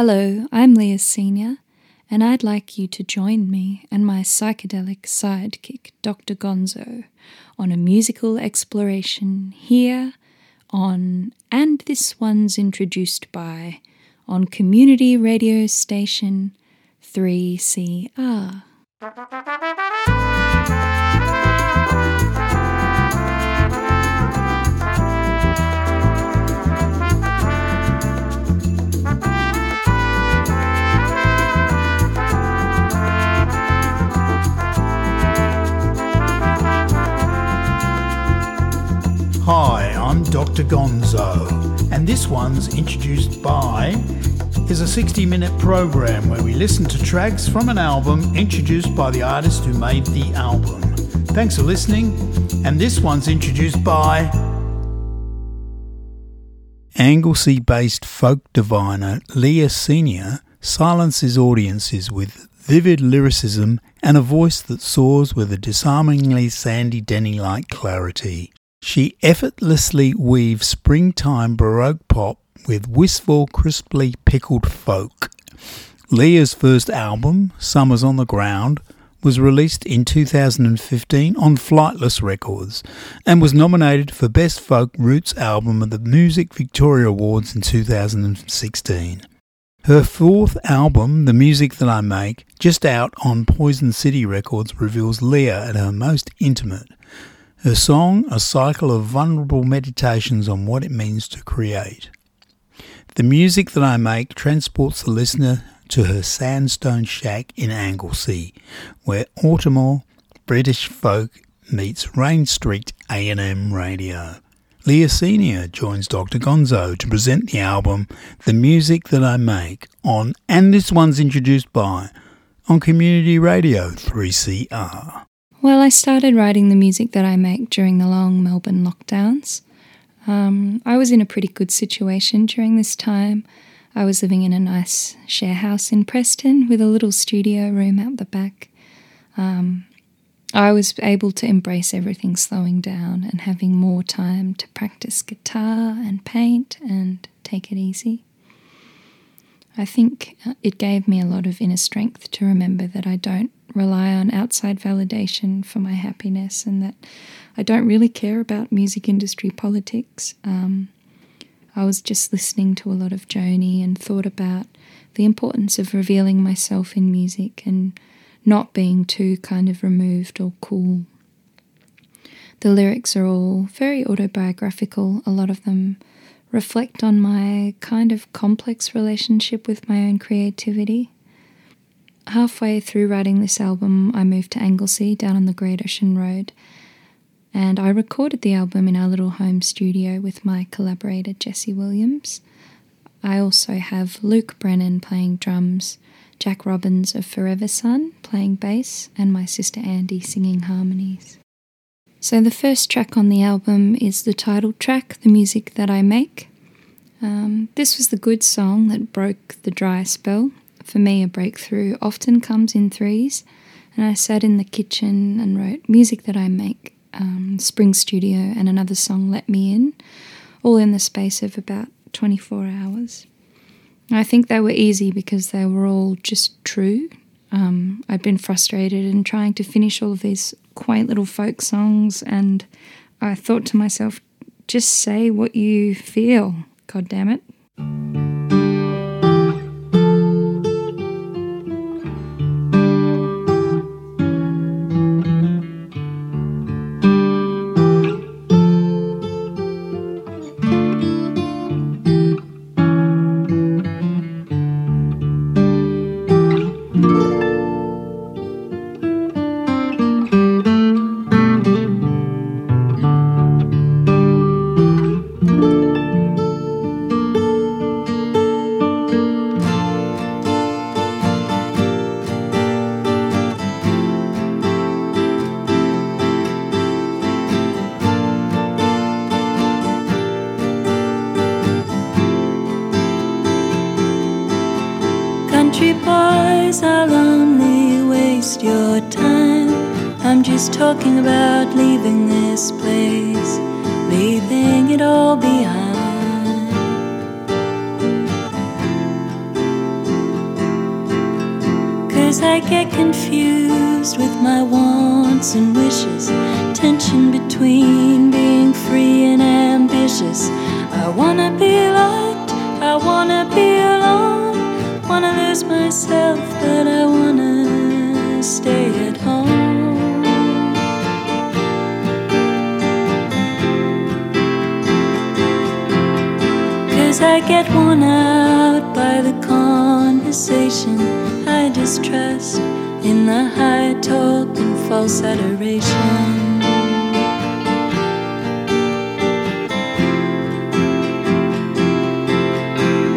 Hello, I'm Leah Senior, and I'd like you to join me and my psychedelic sidekick, Dr. Gonzo, on a musical exploration here on And This One's Introduced By on community radio station 3CR. I'm Dr. Gonzo, and this one's introduced by is a 60 minute program where we listen to tracks from an album introduced by the artist who made the album. Thanks for listening, and this one's introduced by Anglesea based folk diviner Leah Senior silences audiences with vivid lyricism and a voice that soars with a disarmingly Sandy Denny like clarity. She effortlessly weaves springtime Baroque pop with wistful, crisply pickled folk. Leah's first album, Summers on the Ground, was released in 2015 on Flightless Records and was nominated for Best Folk Roots Album at the Music Victoria Awards in 2016. Her fourth album, The Music That I Make, just out on Poison City Records, reveals Leah at her most intimate. Her song, a cycle of vulnerable meditations on what it means to create. The music that I make transports the listener to her sandstone shack in Anglesea, where autumnal British folk meets Rain Street AM radio. Leah Senior joins Dr. Gonzo to present the album The Music That I Make on And This One's Introduced By on Community Radio 3CR. Well, I started writing the music that I make during the long Melbourne lockdowns. Um, I was in a pretty good situation during this time. I was living in a nice share house in Preston with a little studio room out the back. Um, I was able to embrace everything slowing down and having more time to practice guitar and paint and take it easy. I think uh, it gave me a lot of inner strength to remember that I don't rely on outside validation for my happiness and that I don't really care about music industry politics. Um, I was just listening to a lot of Joni and thought about the importance of revealing myself in music and not being too kind of removed or cool. The lyrics are all very autobiographical, a lot of them reflect on my kind of complex relationship with my own creativity. Halfway through writing this album, I moved to Anglesea down on the Great Ocean Road, and I recorded the album in our little home studio with my collaborator Jesse Williams. I also have Luke Brennan playing drums, Jack Robbins of Forever Sun playing bass, and my sister Andy singing harmonies. So, the first track on the album is the title track, The Music That I Make. Um, this was the good song that broke the dry spell. For me, a breakthrough often comes in threes, and I sat in the kitchen and wrote Music That I Make, um, Spring Studio, and another song, Let Me In, all in the space of about 24 hours. I think they were easy because they were all just true. Um, I'd been frustrated in trying to finish all of these quaint little folk songs, and I thought to myself, just say what you feel, god damn it.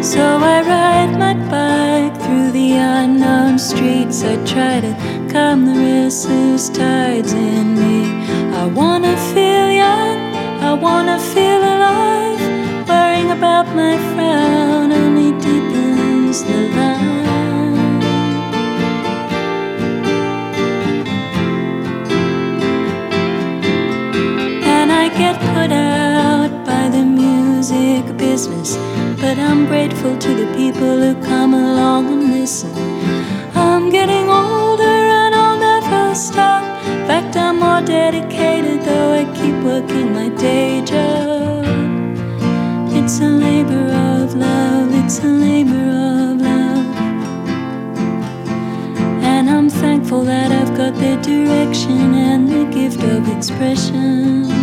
So I ride my bike through the unknown streets. I try to calm the restless tides in me. I wanna feel young, I wanna feel alive. Worrying about my frown only deepens the line. But I'm grateful to the people who come along and listen. I'm getting older and I'll never stop. In fact, I'm more dedicated though I keep working my day job. It's a labor of love, it's a labor of love. And I'm thankful that I've got the direction and the gift of expression.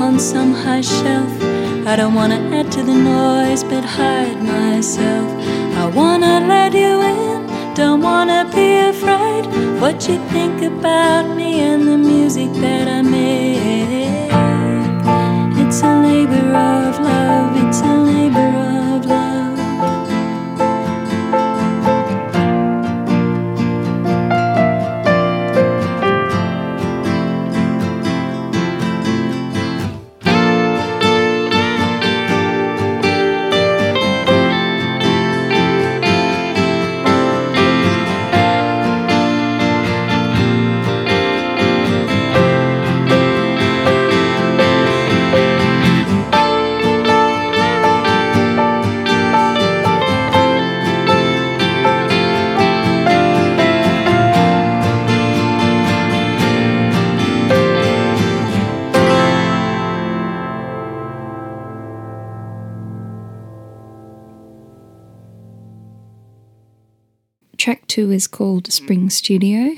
On some high shelf. I don't wanna add to the noise, but hide myself. I wanna let you in, don't wanna be afraid. What you think about me and the music that I make. It's a labor of love, it's a labor Two is called Spring Studio.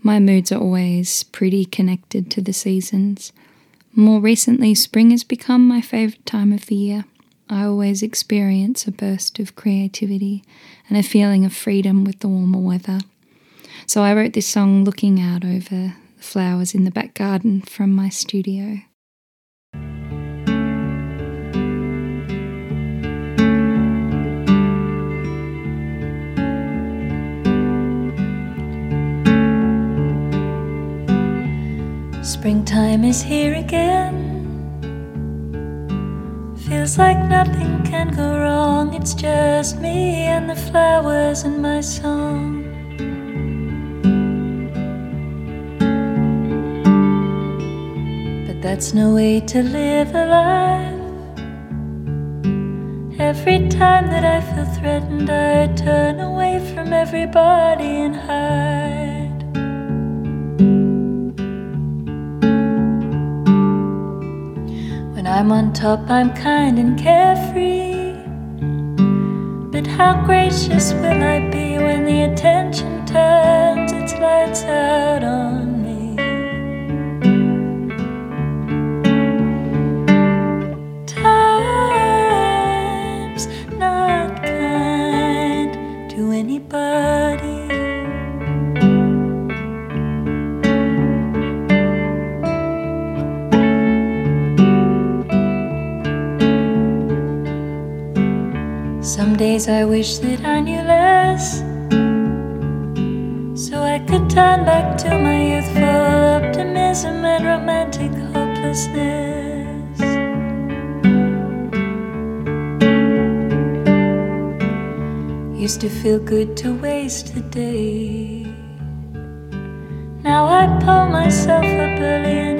My moods are always pretty connected to the seasons. More recently, spring has become my favourite time of the year. I always experience a burst of creativity and a feeling of freedom with the warmer weather. So I wrote this song looking out over the flowers in the back garden from my studio. Springtime is here again. Feels like nothing can go wrong. It's just me and the flowers and my song. But that's no way to live a life. Every time that I feel threatened, I turn away from everybody and hide. I'm on top, I'm kind and carefree. But how gracious will I be when the attention turns its lights out on days I wish that I knew less. So I could turn back to my youthful optimism and romantic hopelessness. Used to feel good to waste the day. Now I pull myself up early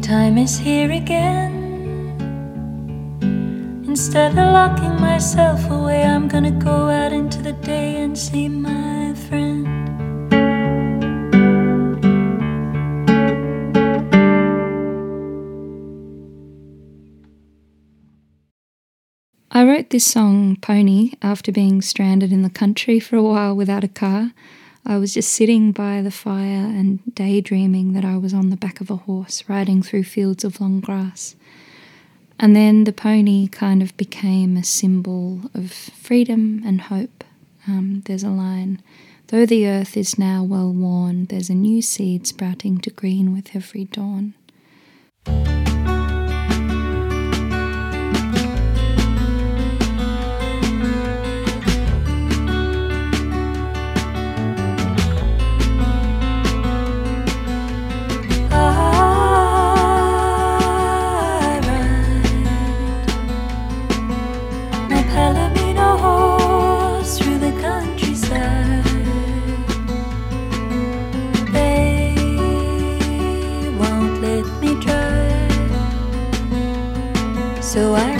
Springtime is here again. Instead of locking myself away, I'm gonna go out into the day and see my friend. I wrote this song, Pony, after being stranded in the country for a while without a car. I was just sitting by the fire and daydreaming that I was on the back of a horse riding through fields of long grass. And then the pony kind of became a symbol of freedom and hope. Um, there's a line Though the earth is now well worn, there's a new seed sprouting to green with every dawn. So I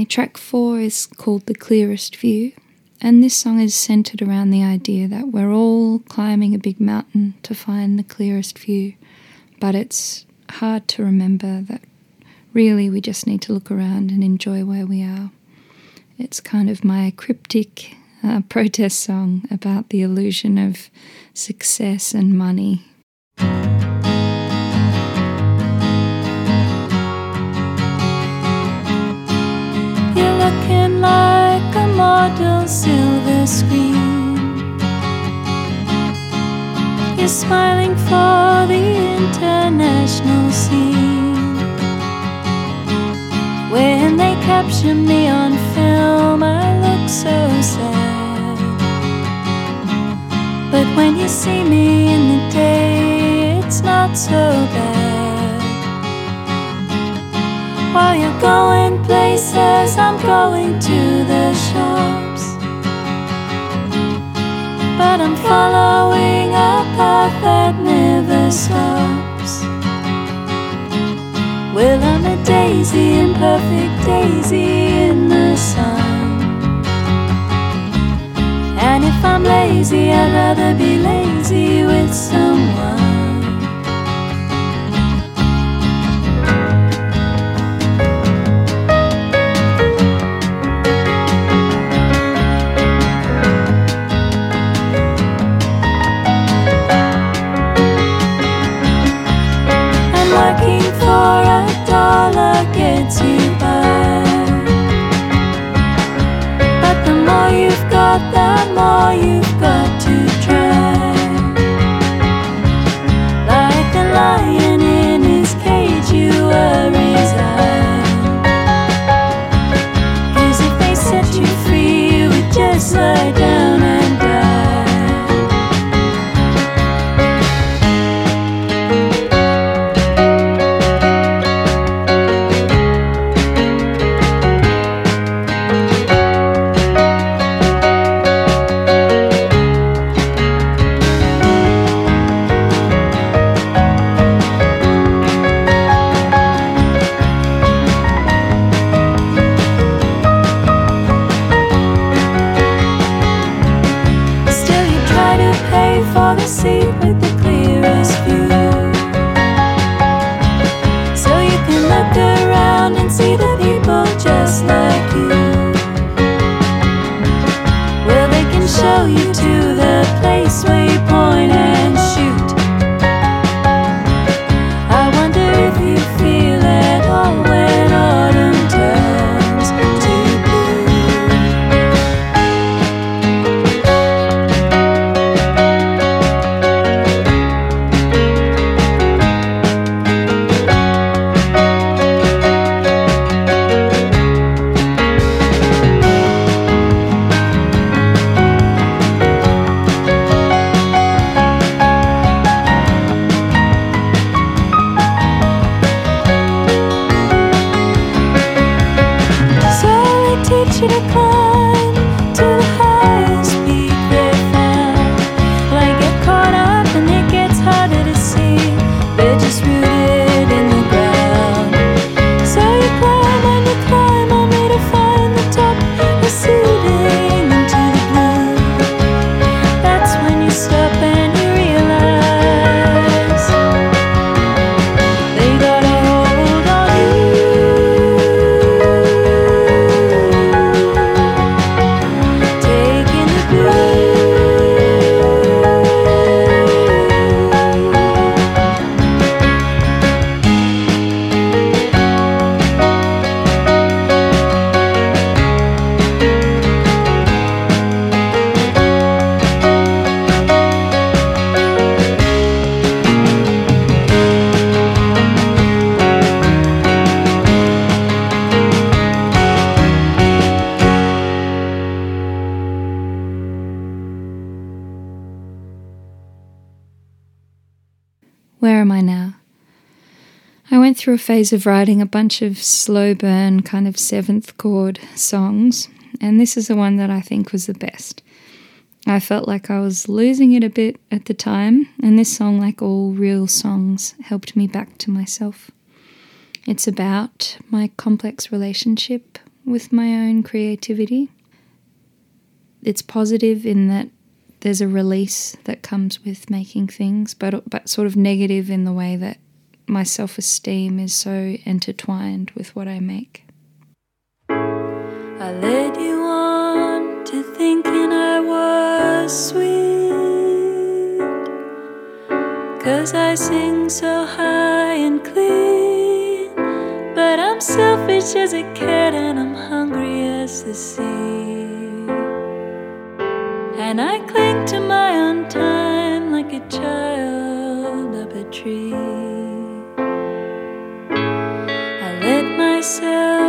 Okay, track four is called The Clearest View, and this song is centered around the idea that we're all climbing a big mountain to find the clearest view, but it's hard to remember that really we just need to look around and enjoy where we are. It's kind of my cryptic uh, protest song about the illusion of success and money looking like a model silver screen. You're smiling for the international scene. When they capture me on film, I look so sad. But when you see me in the day, it's not so bad. While you're going places, I'm going to the shops. But I'm following a path that never stops. Well, I'm a daisy, imperfect daisy in the sun. And if I'm lazy, I'd rather be lazy with someone. Through a phase of writing a bunch of slow burn, kind of seventh chord songs, and this is the one that I think was the best. I felt like I was losing it a bit at the time, and this song, like all real songs, helped me back to myself. It's about my complex relationship with my own creativity. It's positive in that there's a release that comes with making things, but but sort of negative in the way that my self-esteem is so intertwined with what I make. I led you on to thinking I was sweet. Cause I sing so high and clean. But I'm selfish as a cat and I'm hungry as the sea. And I cling to my own time like a child up a tree. Myself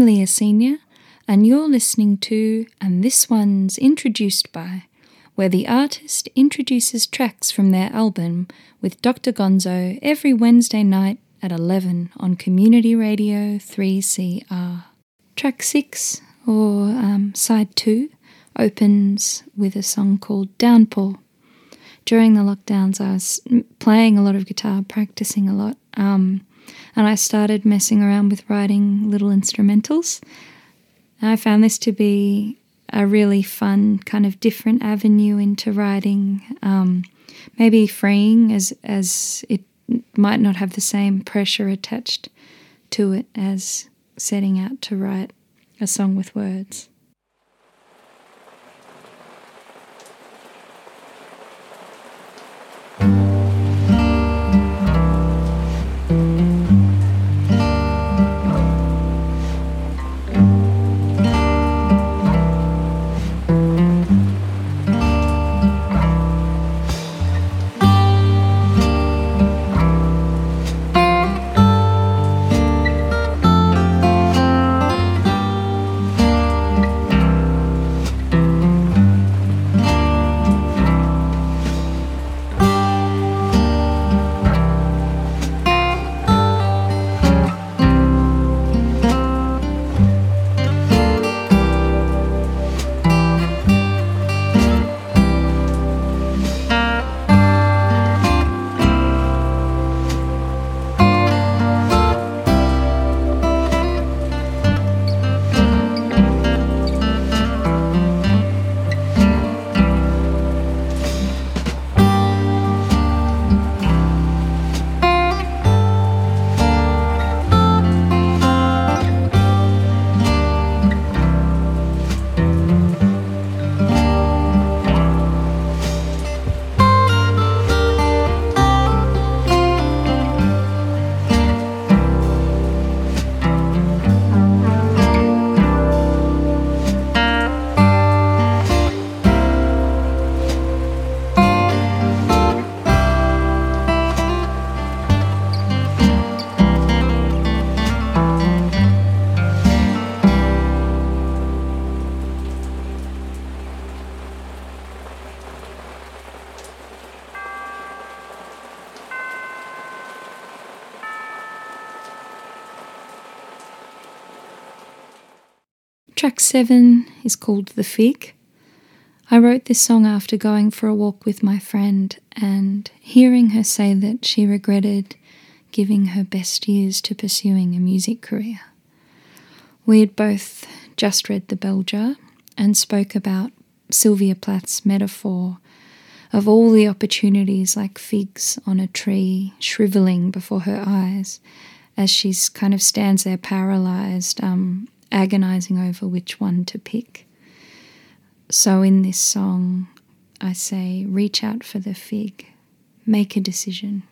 I'm Leah Senior, and you're listening to And This One's Introduced By, where the artist introduces tracks from their album with Dr. Gonzo every Wednesday night at 11 on Community Radio 3CR. Track 6, or um, side 2, opens with a song called Downpour. During the lockdowns, I was playing a lot of guitar, practicing a lot, um, and I started messing around with writing little instrumentals. And I found this to be a really fun, kind of different avenue into writing, um, maybe freeing as, as it might not have the same pressure attached to it as setting out to write a song with words. Seven is called The Fig. I wrote this song after going for a walk with my friend and hearing her say that she regretted giving her best years to pursuing a music career. We had both just read The Bell Jar and spoke about Sylvia Plath's metaphor of all the opportunities like figs on a tree shriveling before her eyes as she kind of stands there paralyzed, um, agonizing over which one to pick. So in this song, I say, reach out for the fig, make a decision.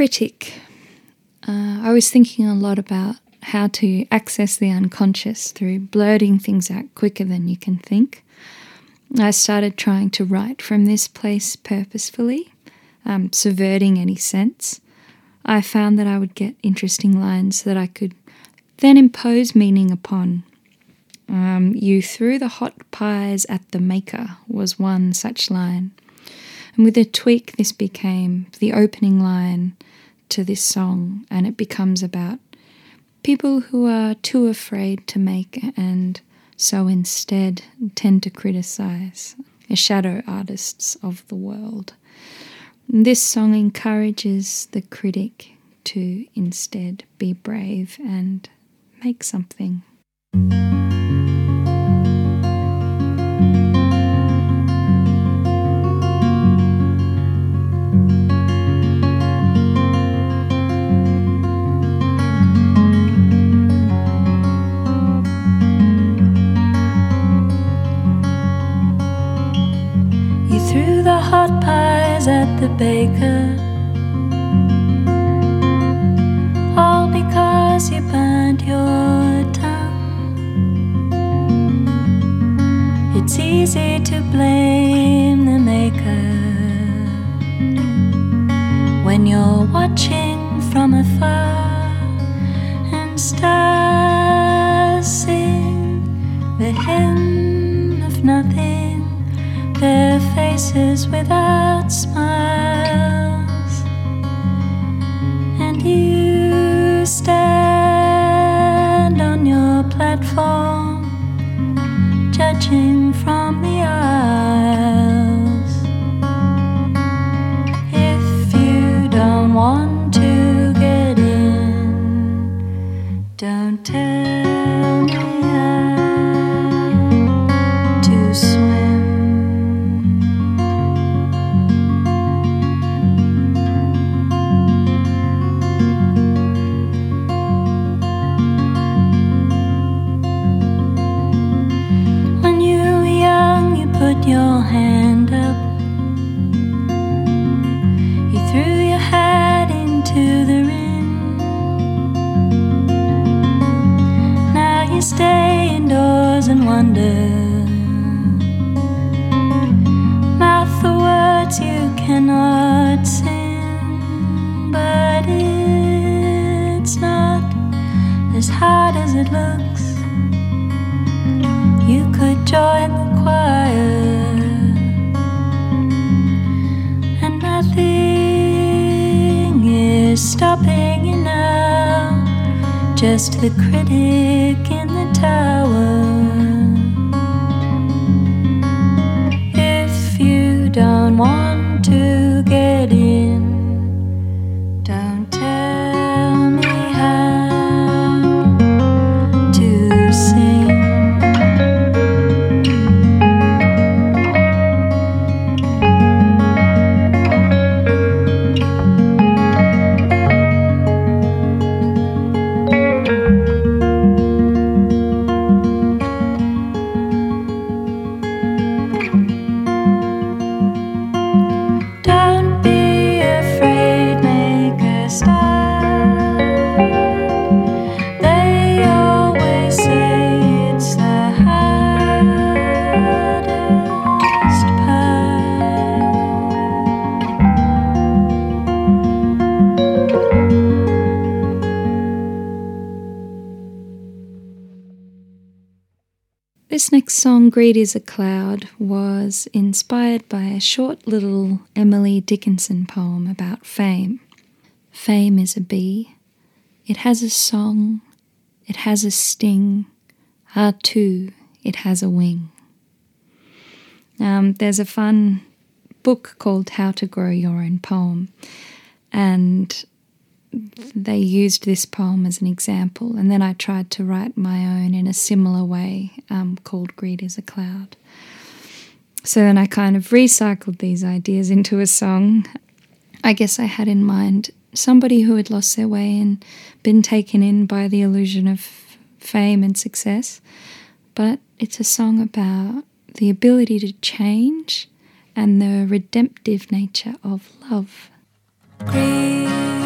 Critic. Uh, I was thinking a lot about how to access the unconscious through blurting things out quicker than you can think. I started trying to write from this place purposefully, um, subverting any sense. I found that I would get interesting lines that I could then impose meaning upon. Um, you threw the hot pies at the maker was one such line. And with a tweak, this became the opening line to this song, and it becomes about people who are too afraid to make and so instead tend to criticize as shadow artists of the world. This song encourages the critic to instead be brave and make something. Song Greed is a Cloud was inspired by a short little Emily Dickinson poem about fame. Fame is a bee. It has a song. It has a sting. Ah, too, it has a wing. Um, there's a fun book called How to Grow Your Own Poem, and they used this poem as an example, and then I tried to write my own in a similar way um, called Greed is a Cloud. So then I kind of recycled these ideas into a song. I guess I had in mind somebody who had lost their way and been taken in by the illusion of fame and success, but it's a song about the ability to change and the redemptive nature of love. Greed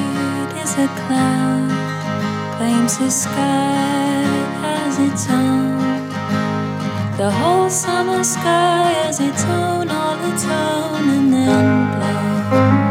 is a cloud, claims the sky as its own. The whole summer sky as its own, all its own, and then blows.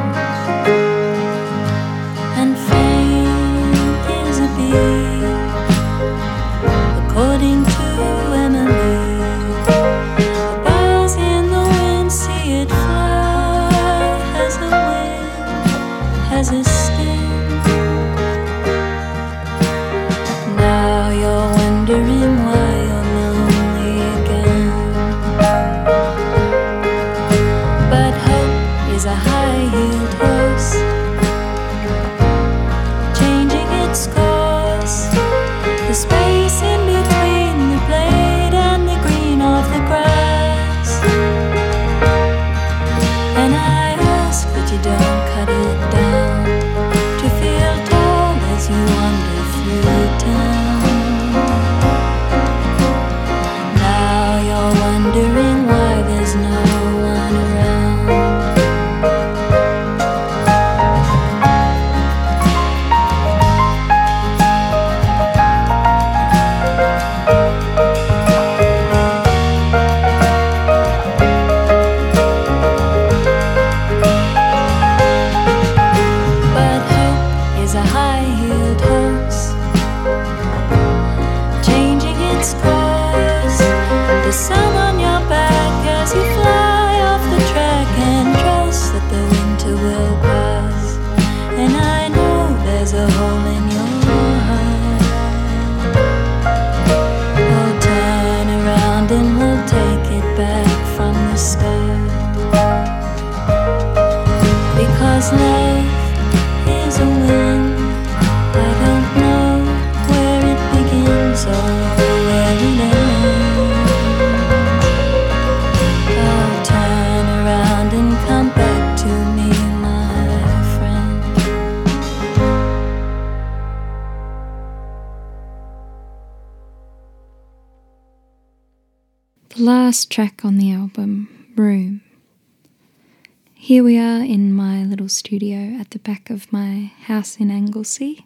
The back of my house in Anglesea.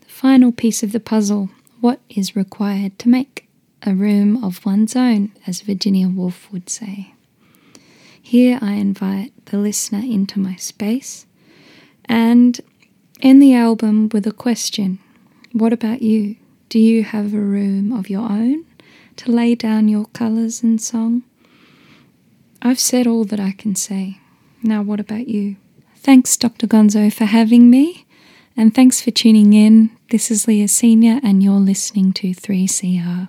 The final piece of the puzzle what is required to make a room of one's own, as Virginia Woolf would say. Here I invite the listener into my space and end the album with a question What about you? Do you have a room of your own? to lay down your colours and song. I've said all that I can say. Now, what about you? Thanks, Dr. Gonzo, for having me, and thanks for tuning in. This is Leah Senior, and you're listening to 3CR.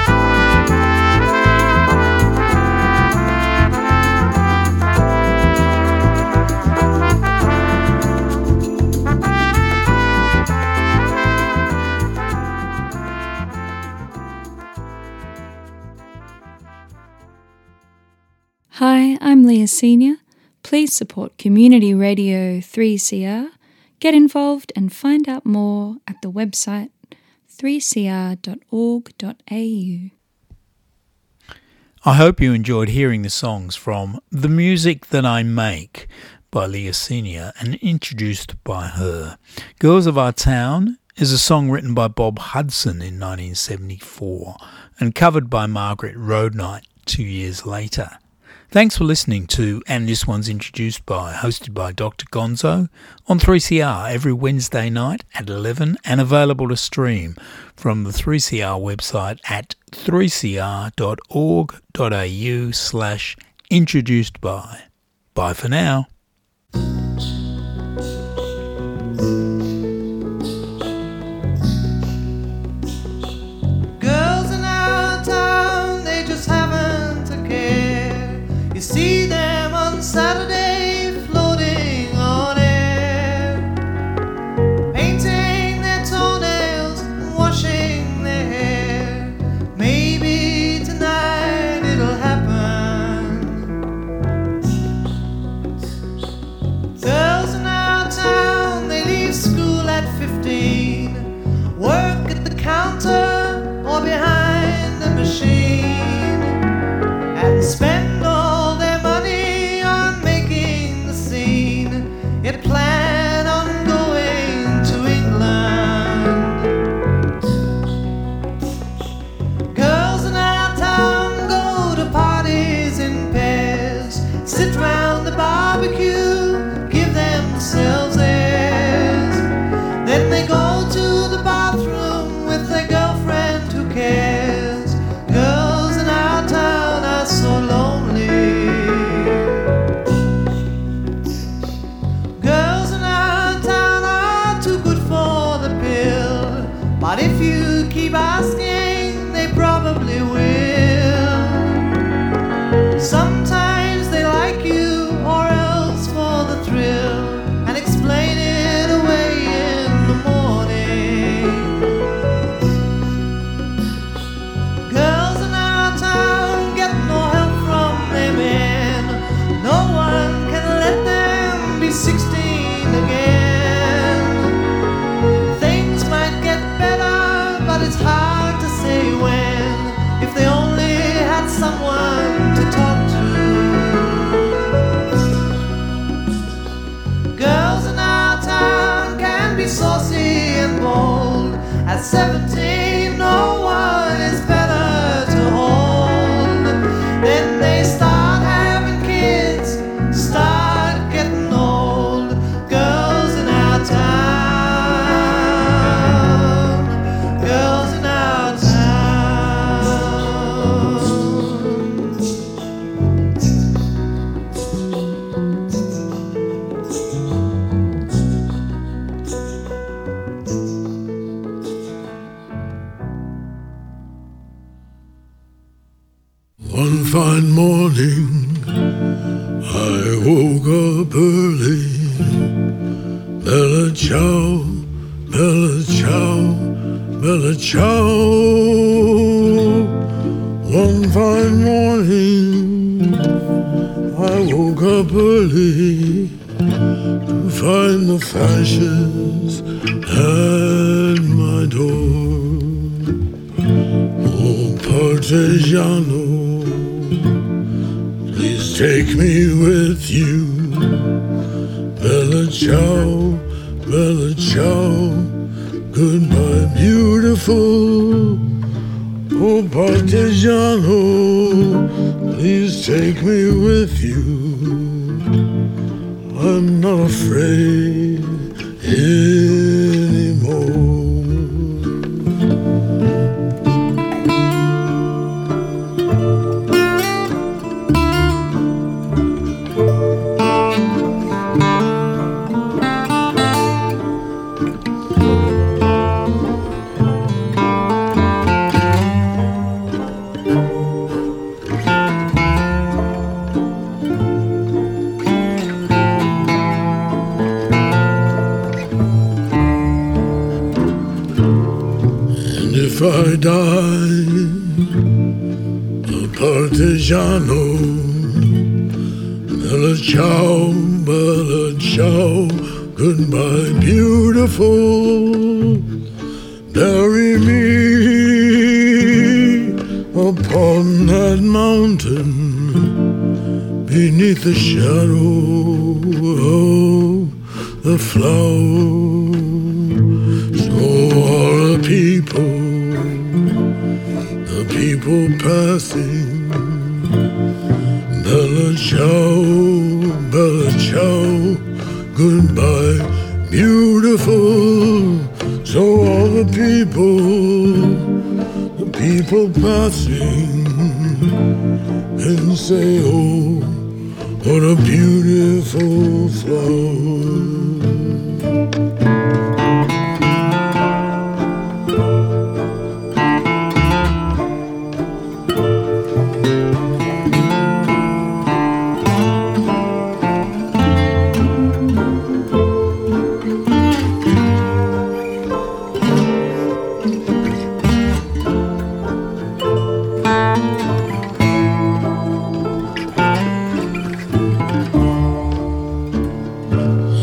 Senior. Please support Community Radio 3CR. Get involved and find out more at the website 3cr.org.au. I hope you enjoyed hearing the songs from The Music That I Make by Leah Senior and introduced by her. Girls of Our Town is a song written by Bob Hudson in 1974 and covered by Margaret Roadknight two years later. Thanks for listening to And This One's Introduced By, hosted by Dr. Gonzo on 3CR every Wednesday night at 11 and available to stream from the 3CR website at 3cr.org.au slash introduced by. Bye for now.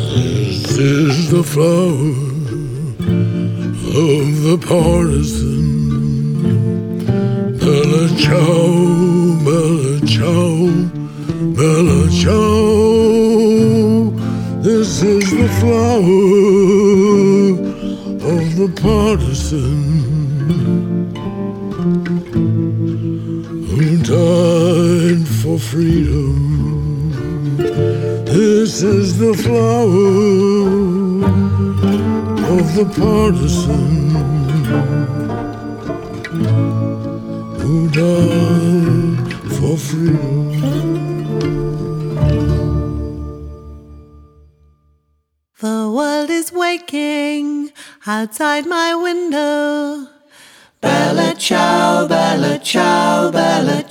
This is the flower of the partisan. Bella ciao, bella ciao, bella ciao. This is the flower of the partisan who died for freedom. This is the flower of the partisan who died for freedom. The world is waking outside my window. Bella ciao, bella ciao, bella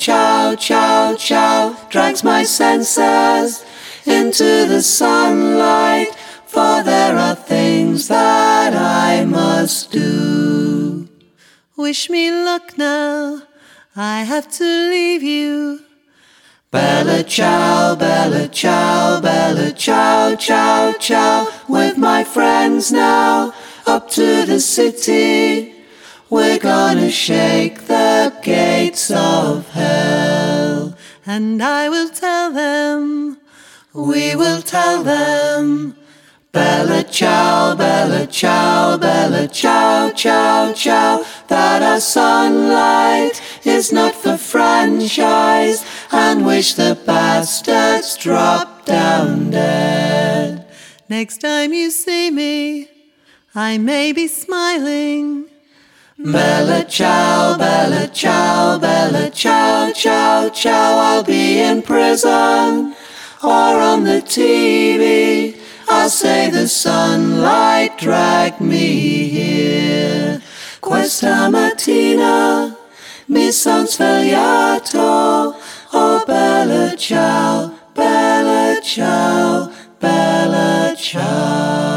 drags my senses into the sunlight. For there are things that I must do. Wish me luck now, I have to leave you. Bella ciao, bella ciao, bella ciao, ciao, ciao. With my friends now, up to the city. We're gonna shake the gates of hell. And I will tell them, we will tell them. Bella ciao, bella ciao, bella ciao, ciao, ciao. That our sunlight is not for franchise. And wish the bastards drop down dead. Next time you see me, I may be smiling. Bella ciao, bella ciao, bella ciao, ciao, ciao. I'll be in prison or on the TV. I'll say the sunlight dragged me here. Questa mattina mi son svegliato. Oh, bella ciao, bella ciao, bella ciao.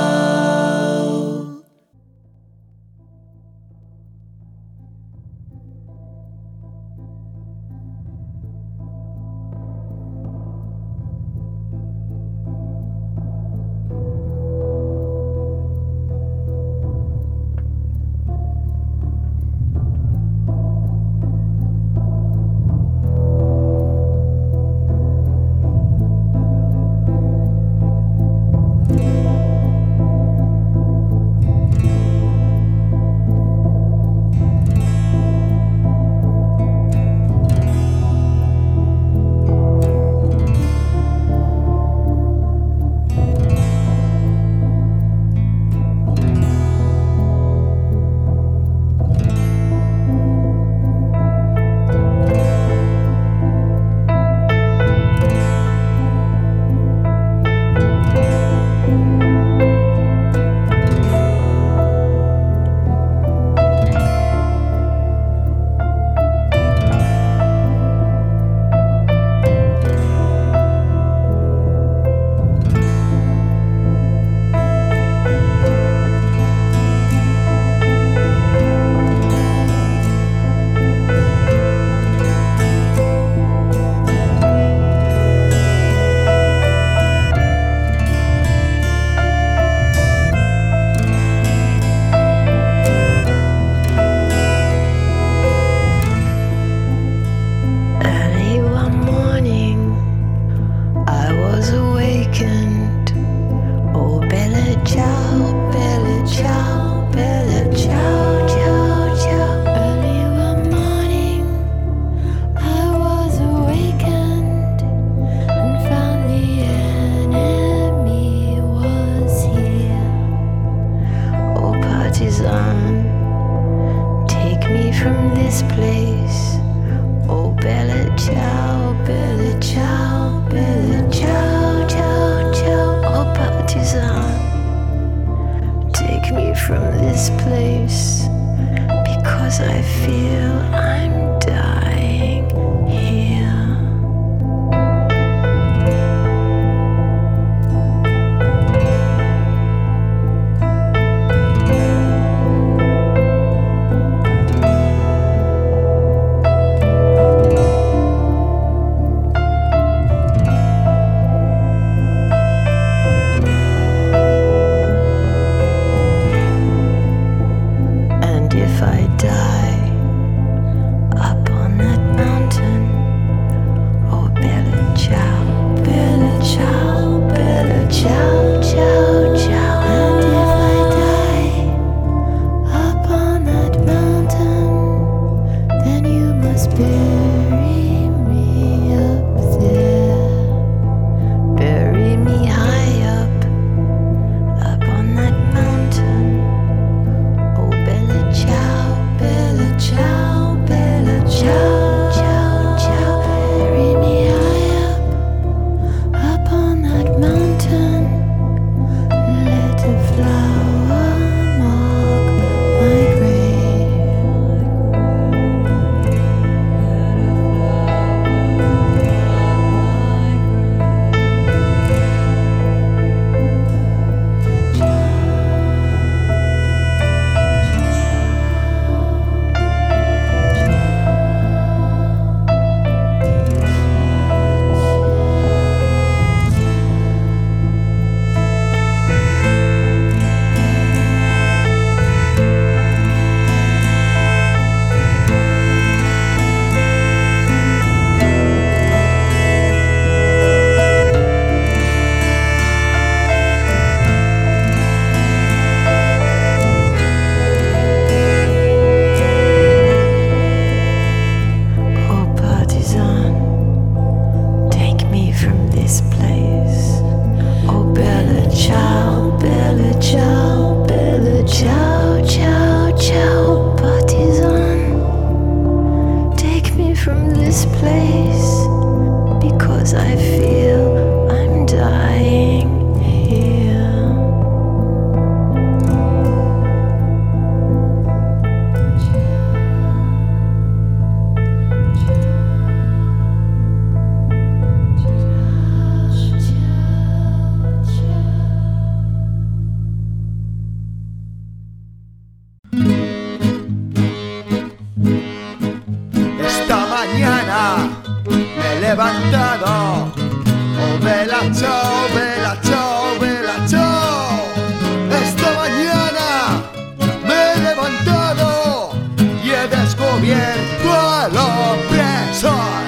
opressor.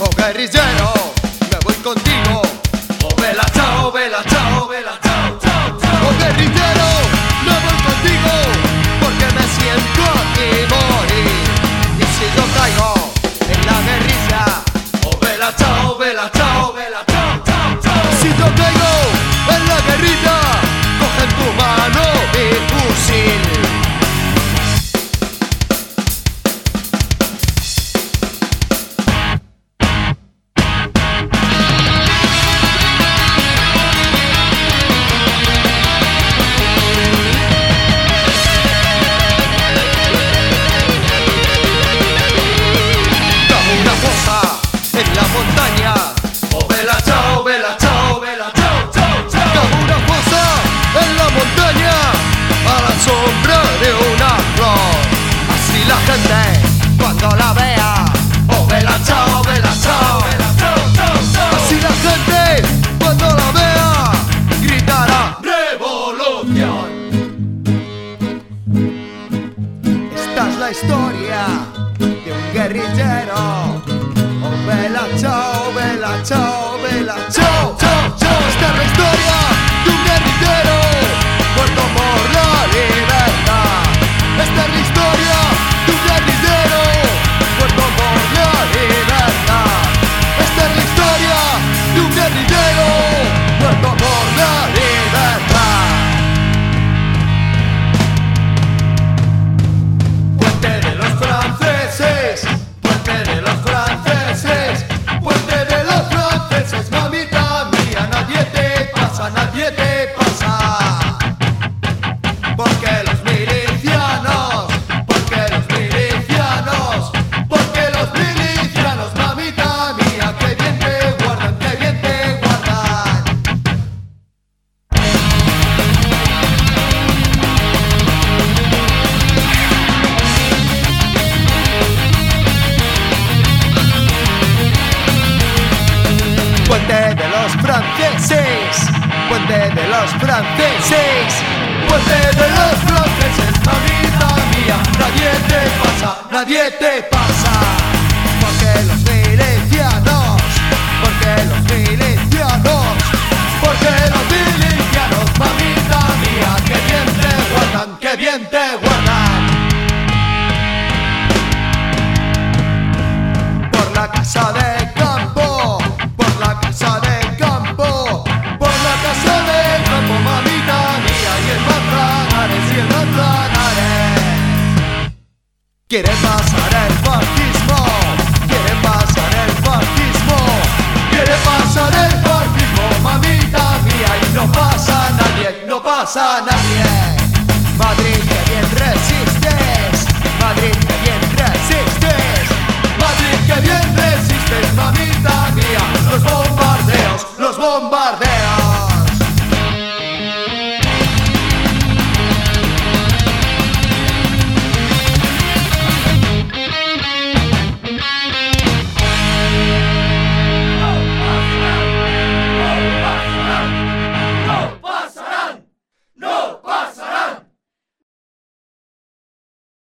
Oh, o